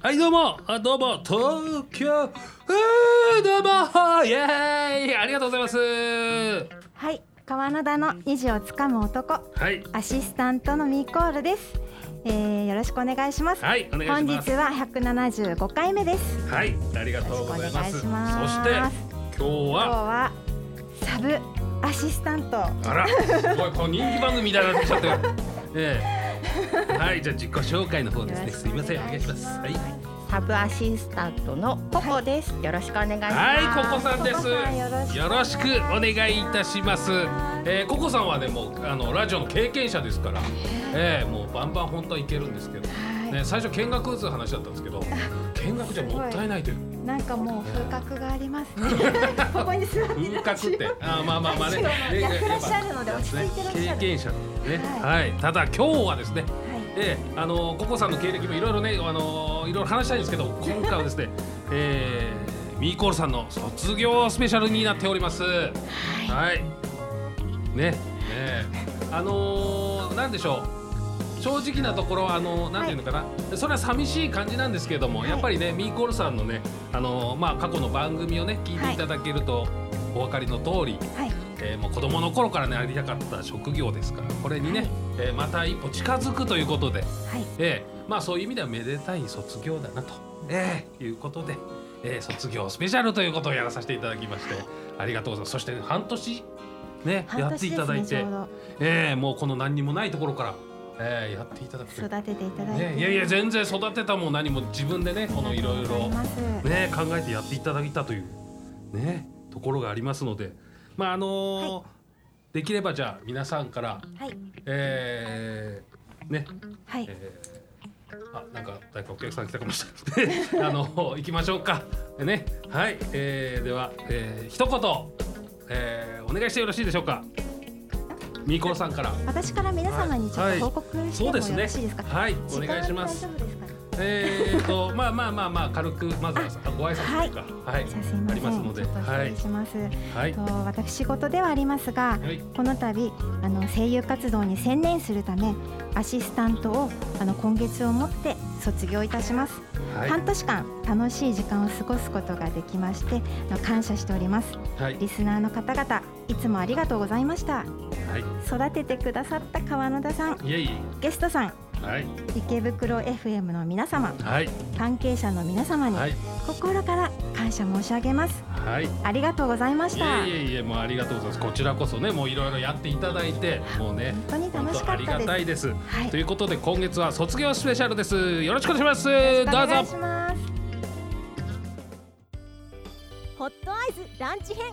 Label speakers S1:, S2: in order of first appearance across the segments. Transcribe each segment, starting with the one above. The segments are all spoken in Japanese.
S1: はいどうも。あどうも。東京。あーどうも。イエーイ。ありがとうございます。
S2: はい川野田の虹をつかむ男。
S1: はい。
S2: アシスタントのミーコールです、えー、よろしくお願いします、
S1: はいお願いします。
S2: 本日は175回目です。
S1: はいありがとうございます。
S2: ます。
S1: そして今日は？
S2: はサブアシスタント。
S1: あらすごいこう人気番組みたいになってきちゃってる。ええ はいじゃあ自己紹介の方ですね。す。いませんお願いします。はい。
S3: サブアシスタントのココです。よろしくお願いします。
S1: はいココさんです。
S2: よろしく
S1: お願いいたします。えー、ココさんはねもうあのラジオの経験者ですからええ。もうバンバン本当はいけるんですけど。
S2: はい。
S1: ね、最初見学打つ話だったんですけど見学じゃもったいないという
S2: なんかもう風格がありますね。ここに座って。
S1: 風格って。あーまあまあまあね。
S2: ラジオやってらっしゃるので落ち着いてらっしゃる。
S1: 経験者ね。
S2: は
S1: はい、ただ今日はですね
S2: はい。
S1: ええあのココさんの経歴もいろいろねあのいろいろ話したいんですけど今回はですね、えー、ミーコールさんの卒業スペシャルになっております。はい、ね。ね。あのー、なんでしょう正直なところあのなんていうのかな、それは寂しい感じなんですけれども、
S2: はい。
S1: やっぱりねミーコールさんのねあのーまあ過去の番組をね聞いていただけると、お分かりの通り、
S2: はい。
S1: えーもう子供の頃からねやりたかった職業ですからこれにね、
S2: はい。
S1: えーまた一歩近づくということで、
S2: はい。
S1: えーまあそういう意味ではめでたい卒業だなと、えーいうことで、えー卒業スペシャルということをやらさせていただきましてありがとうございます。そして半年ねやっていただいて、えーもうこの何にもないところから、えーやっていただく
S2: 育てていただいて、
S1: ね、いやいや全然育てたも何も自分でねこのいろいろね考えてやっていただいたという。ねところがありますので。まああのー
S2: は
S1: できればじゃあ皆さんから
S2: はい。
S1: えー、ね。
S2: はい、
S1: えーあなんか誰かお客さん来たかもしれない。あの行きましょうか。ね。はい、えー、では、えー、一言、えー、お願いしてよろしいでしょうかみーころさんから。
S2: 私から皆様にちょっと報告してもよろしいですか？
S1: はい。お
S2: 時間
S1: 願いします。
S2: 大丈夫ですかね？
S1: えーと まあまあまあまあ軽くまずはご挨拶というか。はい、
S2: じゃあすい。
S1: ありますので。
S2: 失
S1: はい
S2: 礼します。
S1: はい。
S2: と私事ではありますが、
S1: はい。
S2: この度あの声優活動に専念するためアシスタントをあの今月をもって卒業いたします。
S1: はい。
S2: 半年間楽しい時間を過ごすことができまして、感謝しております。
S1: はい。
S2: リスナーの方々いつもありがとうございました。
S1: はい。
S2: 育ててくださった川野田さん、
S1: いえい
S2: ゲストさん、
S1: えはい。
S2: 池袋 FM の皆様、
S1: はい。
S2: 関係者の皆様に
S1: はい。
S2: 心から感謝申し上げます。
S1: はい。い
S2: ありがとうございました。
S1: えいえいえもうありがとうございます。こちらこそねもういろいろやっていただいてもうね
S2: 本当に楽しか
S1: ありが
S2: ったです。
S1: たいです、
S2: はい。
S1: ということで今月は卒業スペシャルです。よろしくお願いします。どうぞ
S2: ます。
S4: ホットアイズランチ編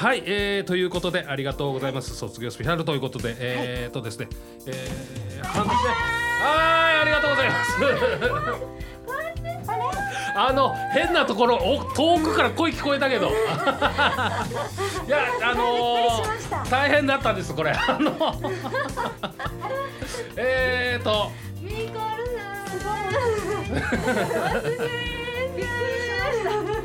S1: はい、えー、ということでありがとうございます。卒業スペシャルということで、えー、とですね、えー、半年ね。はいありがとうございます。あの変なところお遠くから声聞こえたけど。いやあのー、大変だったんですこれ。あのえーと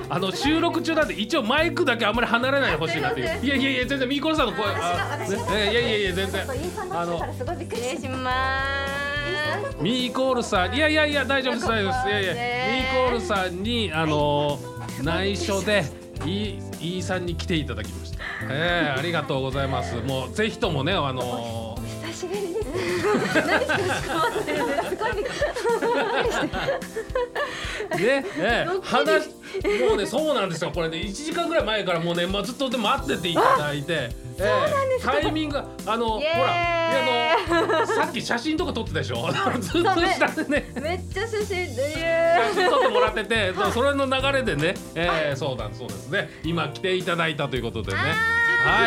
S1: あの収録中なんで一応マイクだけあんまり離れないでほしいなっていう。いやいやいや全然ミーコロさんの声。あ、ね、えいやいやいや全然。あの
S2: すごいびっくりしま
S1: ミーコールさん。いやいやいや大丈夫です大丈夫です。いやいやミーコールさんにあの内緒でい。いいさんに来ていただきました。ええありがとうございます。もうぜひともねあの
S2: す。久しぶりです。
S1: ねええ話もうねそうなんですよ。これね1時間ぐらい前からもうね、まあ、ずっとで待ってていただいて。ええ。タイミングがあのほらあのさっき写真とか撮ってたでしょ？ずっと下でね。
S5: めっちゃ写真で
S1: 写真撮ってもらってて、それの流れでね、えー、そうだそうですね。今来ていただいたということでね。は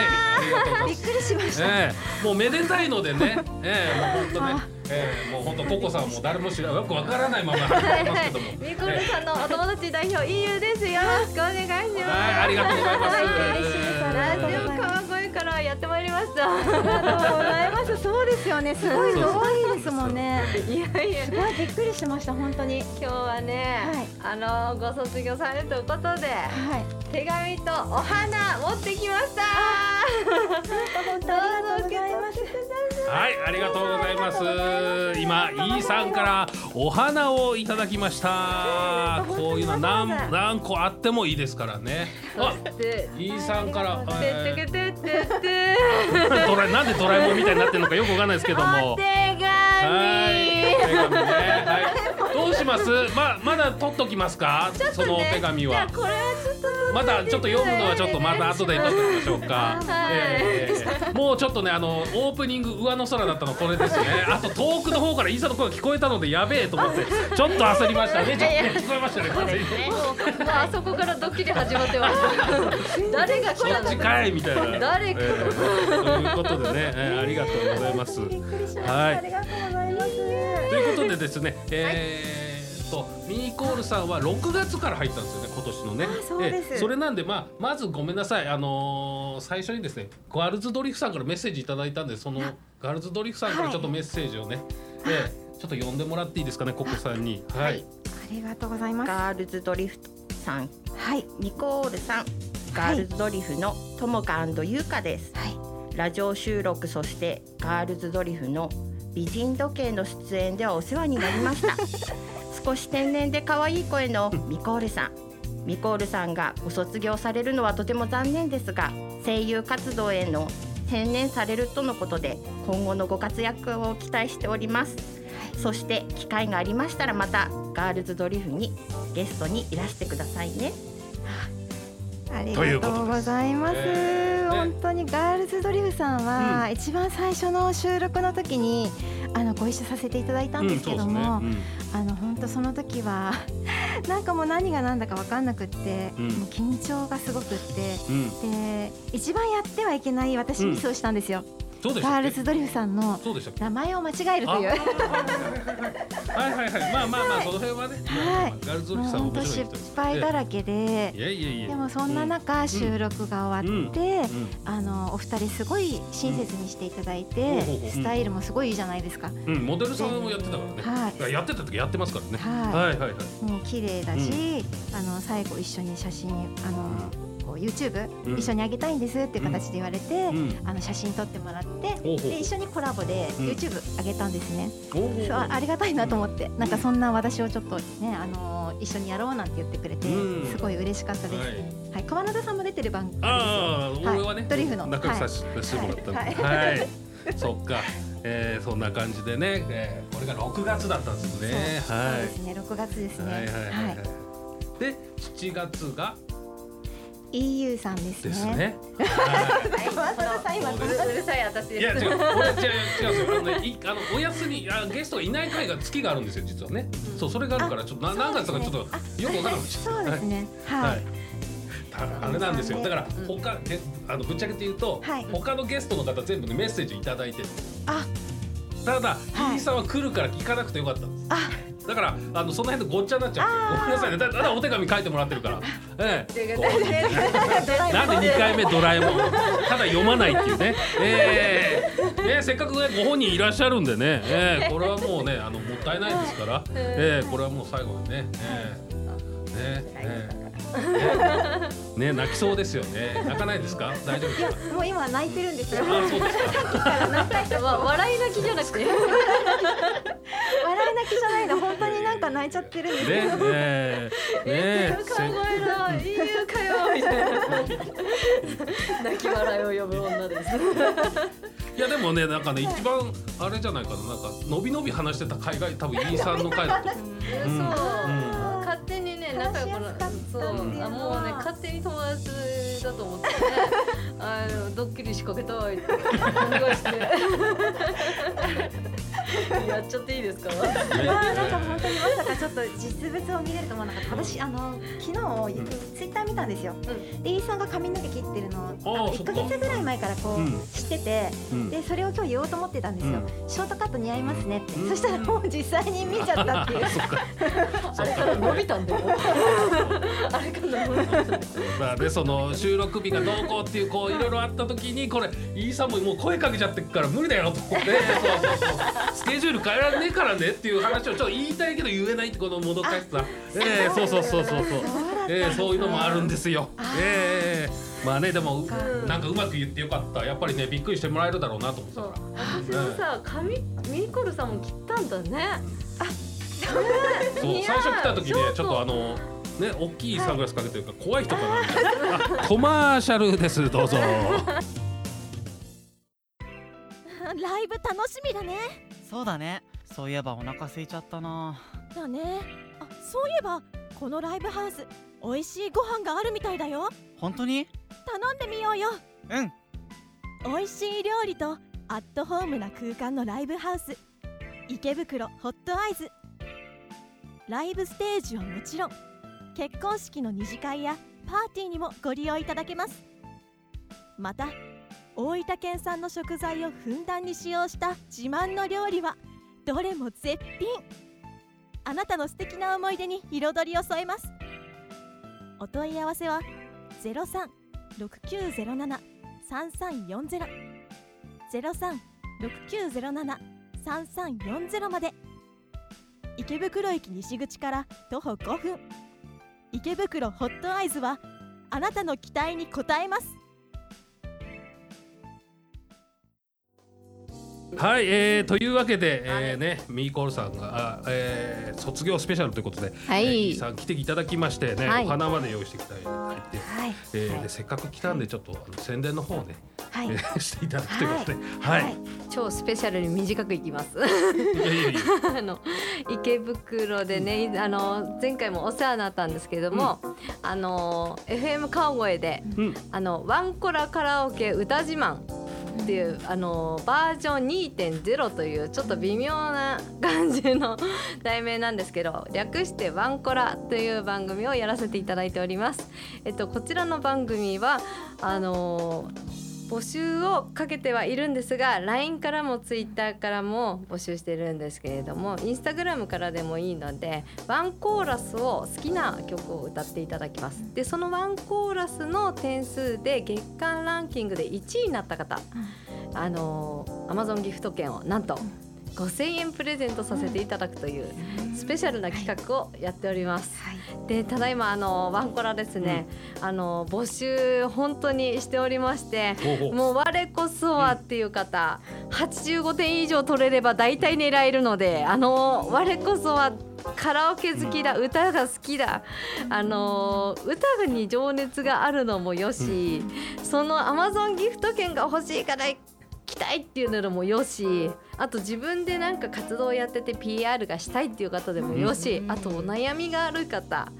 S1: い、ありがとうございます。
S2: びっくりしました。
S1: ええ。もうめでたいのでね、ええもう本当ね、えー、もう本当ココさんも誰も知らよくわからないまま始まますけども。
S3: ミコルさんのお友達代表 EU です。よろしくお願いします。
S1: はい、ありがとうございます。
S3: ラジオ川越からやってまいりました。
S2: ありがとうございます。そうですよね。すごい遠いですもんね。
S3: いやいや、
S2: すごいびっくりしました本当に。
S3: 今日はね、あのご卒業されるということで、
S2: はい。
S3: 手紙とお花持ってきました。
S2: 本当ありがとうございます。
S1: はい、ありがとうございます。今、イーさんからお花をいただきました。こういうのは何何個あってもいいですからね。あ、
S3: で、
S1: イーさんから。ドラなんでドラえもんみたいになってるのかよくわかんないですけども。はい、手紙ね。はい。どうします？ままだ取っときますか？そのお手紙は。
S3: これはちょっと。
S1: まだちょっと読むのはちょっとまた後で取っておきましょうか。
S3: はい
S1: えーもうちょっとねあのオープニング上の空だったのこれですね。あと遠くの方からイーサの声が聞こえたのでやべえと思ってちょっと焦りましたね。ちょっとね聞こえましたね。完全に
S3: あそこからドッキリ始まってました。誰が来
S1: そ
S3: たの
S1: かいみたいな。
S3: 誰か
S1: えーということでね、えーありがとうございます。はい
S2: ありがとうございます。
S1: ということでですね、えー、とミーコールさんは6月から入ったんですよね今年のね。
S2: あそうです
S1: えーそれなんでまあまずごめんなさいあのー最初にですねガールズドリフさんからメッセージいただいたんでそのガールズドリフさんからちょっとメッセージをね、えーちょっと読んでもらっていいですかねココさんに。はい。
S3: はい
S2: ありがとうございます。
S3: ガールズドリフさん、
S2: はい
S3: ニコールさん、ガールズドリフのともかゆうかです。
S2: はい。
S3: ラジオ収録そしてガールズドリフの美人時計の出演ではお世話になりました。少し天然で可愛い声のミコールさん。ミコールさんがご卒業されるのはとても残念ですが声優活動への専念されるとのことで今後のご活躍を期待しております。そして機会がありましたらまたガールズドリフにゲストにいらしてくださいね
S2: ありが
S1: こと
S2: うございます。本当にガールズドリフさんは、一番最初の収録の時にあのご一緒させていただいたんですけども、
S1: うん
S2: あの本当その時は なんかもう何が何だか分かんなくって、
S1: うん。
S2: もう緊張がすごくって。で一番やってはいけない私
S1: うん
S2: ミスをしたんですよ、
S1: そうでしたっけ？
S2: ガールズドリフさんの名前を間違えるという。
S1: あはいはいはい。まあまあまあその辺はね、
S2: はい。
S1: ガールズドリフさん面
S2: 本当失敗だらけ
S1: い
S2: で
S1: やいやいや。
S2: でもそんな中、収録が終わって、
S1: うん。
S2: あのお二人すごい親切にしていただいて、スタイルもすごいいいじゃないですか、
S1: うん、モデルさんもやってたからね。
S2: はい。
S1: やってた時やってますからね。
S2: はい。
S1: はいはいはい。
S2: もう綺麗だし、あの最後一緒に写真あの、こう YouTube、
S1: うん。
S2: 一緒にあげたいんですっていう形で言われて、
S1: うん。
S2: あの写真撮ってもらって、で一緒にコラボで
S1: うん。
S2: YouTube あげたんですね、そうあありがたいなと思って、なんかそんな私をちょっとねあの一緒にやろうなんて言ってくれて、
S1: うん。
S2: すごい嬉しかったです、はい。川田さんも出てる番組
S1: ああ、
S2: はい
S1: 俺はね、
S2: ドリフの。
S1: 仲良くさせてもらったんで、
S2: はい。
S1: はい。そっか、えー、そんな感じでね、えー、これが6月だったんですね。
S2: そう。
S1: は
S2: ですね。6月です
S1: い。
S2: ね。
S1: はいはいはいはい。で、7月が
S2: EU さんですね。
S1: ですね。
S2: 川田さん今
S3: うるさい私
S1: いや違う、俺違う違うんですよ。あのね、いあのお休みあゲストがいない回が月があるんですよ実はね。そうそれがあるからちょっとな何月かちょっとよくわからな。
S2: そうですね。は
S1: はい。い。ああれなんですよ。だから他えあのぶっちゃけて言うと、
S2: はい。
S1: 他のゲストの方全部ねメッセージいただいてる
S2: あ。
S1: ただ、
S2: はい。
S1: さんは来るから聞かなくてよかったんです。
S2: あ
S1: だからあのその辺でごっちゃになっちゃう。ごめんなさいね。だただお手紙書いてもらってるから。ええ。なんで2回目ドラえもんただ読まないっていうね。ええ。ねせっかくねご本人いらっしゃるんでね、ええ。これはもうねあのもったいないですから、ええ。これはもう最後にね、ええ。ねええ。ねね泣きそうですよね。泣かないですか？大丈夫
S2: いや
S1: ですか？
S2: もう今泣いてるんですよ。
S1: あそうですか。
S3: わ笑い泣きじゃなくて
S2: 笑い泣きじゃないの本当になんか泣いちゃってるんです
S1: ね
S2: よ
S1: ええ。ねえ。
S3: 考えろいいよかよみたいな泣き笑いを呼ぶ女です
S1: いやでもねなんかね一番あれじゃないかななんかのびのび話してた海外多分イーさんの回だと思う
S3: そう、
S1: うん
S3: 勝手にね仲良くなそうあもうね勝手に友達だと思ってねあのドッキリ仕掛けたいってお願いして
S5: やっちゃっていいですか？
S2: いやーなんか本当にまさかちょっと実物を見れると思わなかった。私あの昨日ツイッター見たんですよ、でイーさんが髪の毛切ってるのあの1
S1: そっか。
S2: ヶ月ぐらい前からこう、
S1: うん。
S2: 知ってて
S1: うん。
S2: でそれを今日言おうと思ってたんですよ、
S1: う
S2: ショートカット似合いますねって、
S1: うん。
S2: そしたらもう実際に見ちゃったっていう。
S1: そっか。
S5: あれか。ら伸びたんだよ。あれから伸びたんだよ。
S1: まあねその収録日がどうこうっていうこういろいろあった時にこれイーさんももう声かけちゃってるから無理だよと思って。そうそうそうスケジュール変えられねえからねっていう話をちょっと言いたいけど言えないってこのもどかしさ。ええそうそうそうそうそう。ええそういうのもあるんですよ。ええまあねでもなんかうまく言ってよかった。やっぱりねびっくりしてもらえるだろうなと思ってた
S5: そう。
S1: から
S5: 私もさ髪ミーコルさんも切ったんだね。
S1: そう。最初来た時ねちょっとあのね大きいサングラスかけてるから怖い人かなコマーシャルですどうぞ。
S4: ライブ楽しみだね
S6: そうだね。そういえばお腹空いちゃったな。
S4: だね。あそういえばこのライブハウス美味しいご飯があるみたいだよ。
S6: 本当に？
S4: 頼んでみようよ。
S6: うん。
S4: 美味しい料理とアットホームな空間のライブハウス。池袋ホットアイズ。ライブステージはもちろん結婚式の二次会やパーティーにもご利用いただけます。また大分県産の食材をふんだんに使用した自慢の料理はどれも絶品。あなたの素敵な思い出に彩りを添えます。お問い合わせは036907 3340 036907-3340まで。池袋駅西口から徒歩5分。池袋ホットアイズはあなたの期待に応えます。
S1: はい、えー、というわけで、えーね、ミーコールさんが、あえー、卒業スペシャルということで、
S3: はい。
S1: えーさん来ていただきましてね、
S3: はい。
S1: お花まで用意していただいて、
S2: はい。
S1: えーでせっかく来たんでちょっとあの宣伝の方をね、
S2: はい。
S1: えー していただくということで、はい、
S2: はい。
S5: 超スペシャルに短くいきます。
S1: い、やいやいや。
S5: あの池袋でね、あの前回もお世話になったんですけども、あの FM 川越で、
S1: うん。
S5: あのワンコラカラオケ歌自慢っていうあのバージョン2.0というちょっと微妙な感じの題名なんですけど略してワンコラという番組をやらせていただいております。えっとこちらの番組はあの募集をかけてはいるんですが LINE からも Twitter からも募集してるんですけれども Instagram からでもいいのでワンコーラスを好きな曲を歌っていただきます。でそのワンコーラスの点数で月間ランキングで1位になった方、あの Amazon ギフト券をなんと5000円プレゼントさせていただくというスペシャルな企画をやっております。でただいまあのワンコラですね、あの募集本当にしておりましてもう我こそはっていう方、85点以上取れれば大体狙えるのであの我こそはカラオケ好きだ歌が好きだあの歌に情熱があるのもよし、その Amazon ギフト券が欲しいから来たいっていうのもよしあと自分でなんか活動やってて PR がしたいっていう方でもよし、あとお悩みがある方、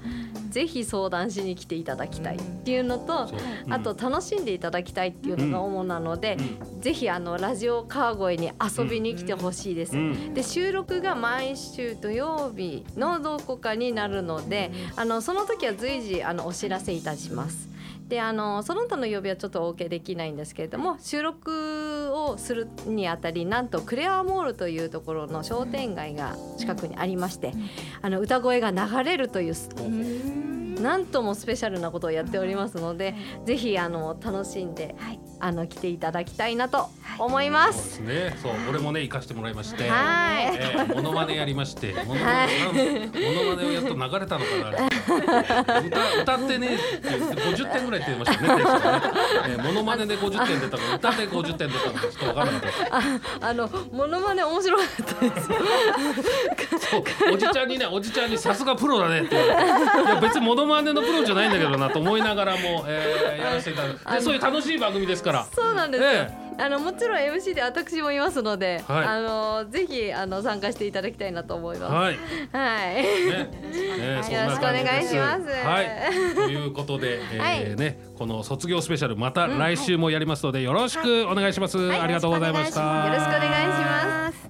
S5: ぜひ相談しに来ていただきたいっていうのと、あと楽しんでいただきたいっていうのが主なので、
S1: う
S5: ぜひあのラジオ川越に遊びに来てほしいです。
S1: うん。
S5: で収録が毎週土曜日のどこかになるので、あのその時は随時あのお知らせいたします。であのその他の曜日はちょっとお受けできないんですけれども収録をするにあたりなんとクレアモールというところの商店街が近くにありまして、あの歌声が流れるというなんともスペシャルなことをやっておりますので、ぜひあの楽しんで、
S2: はい
S5: あの来ていただきたいなと思いま。
S1: そうですすね。そう俺もね行かしてもらいまして。
S5: はい。
S1: えー、モノマネやりまして。モノマネ、モノマネをやっと流れたのかな。歌歌ってねって言って50点ぐらいって言いましたよねテストね、えー、モノマネで50点出たの歌で50点出たのかちょっと分からなかった。
S5: あのモノマネ面白かったです。よ。
S1: そうおじちゃんにねおじちゃんにさすがプロだねって言われて。いや別にモノマネのプロじゃないんだけどなと思いながらも、えー、やらせていただくでそういう楽しい番組ですから
S5: そうなんですよ。
S1: え
S5: あのもちろん MC で私もいますので、
S1: はい
S5: あのぜひあの参加していただきたいなと思います。
S1: はい
S5: はい。
S1: ね、
S5: よろしくお願いします
S1: はい、ということで、えー
S5: はい
S1: ね、この卒業スペシャルまた来週もやりますので、よろしくお願いします。ありがとうございました。
S5: よろしくお願いします。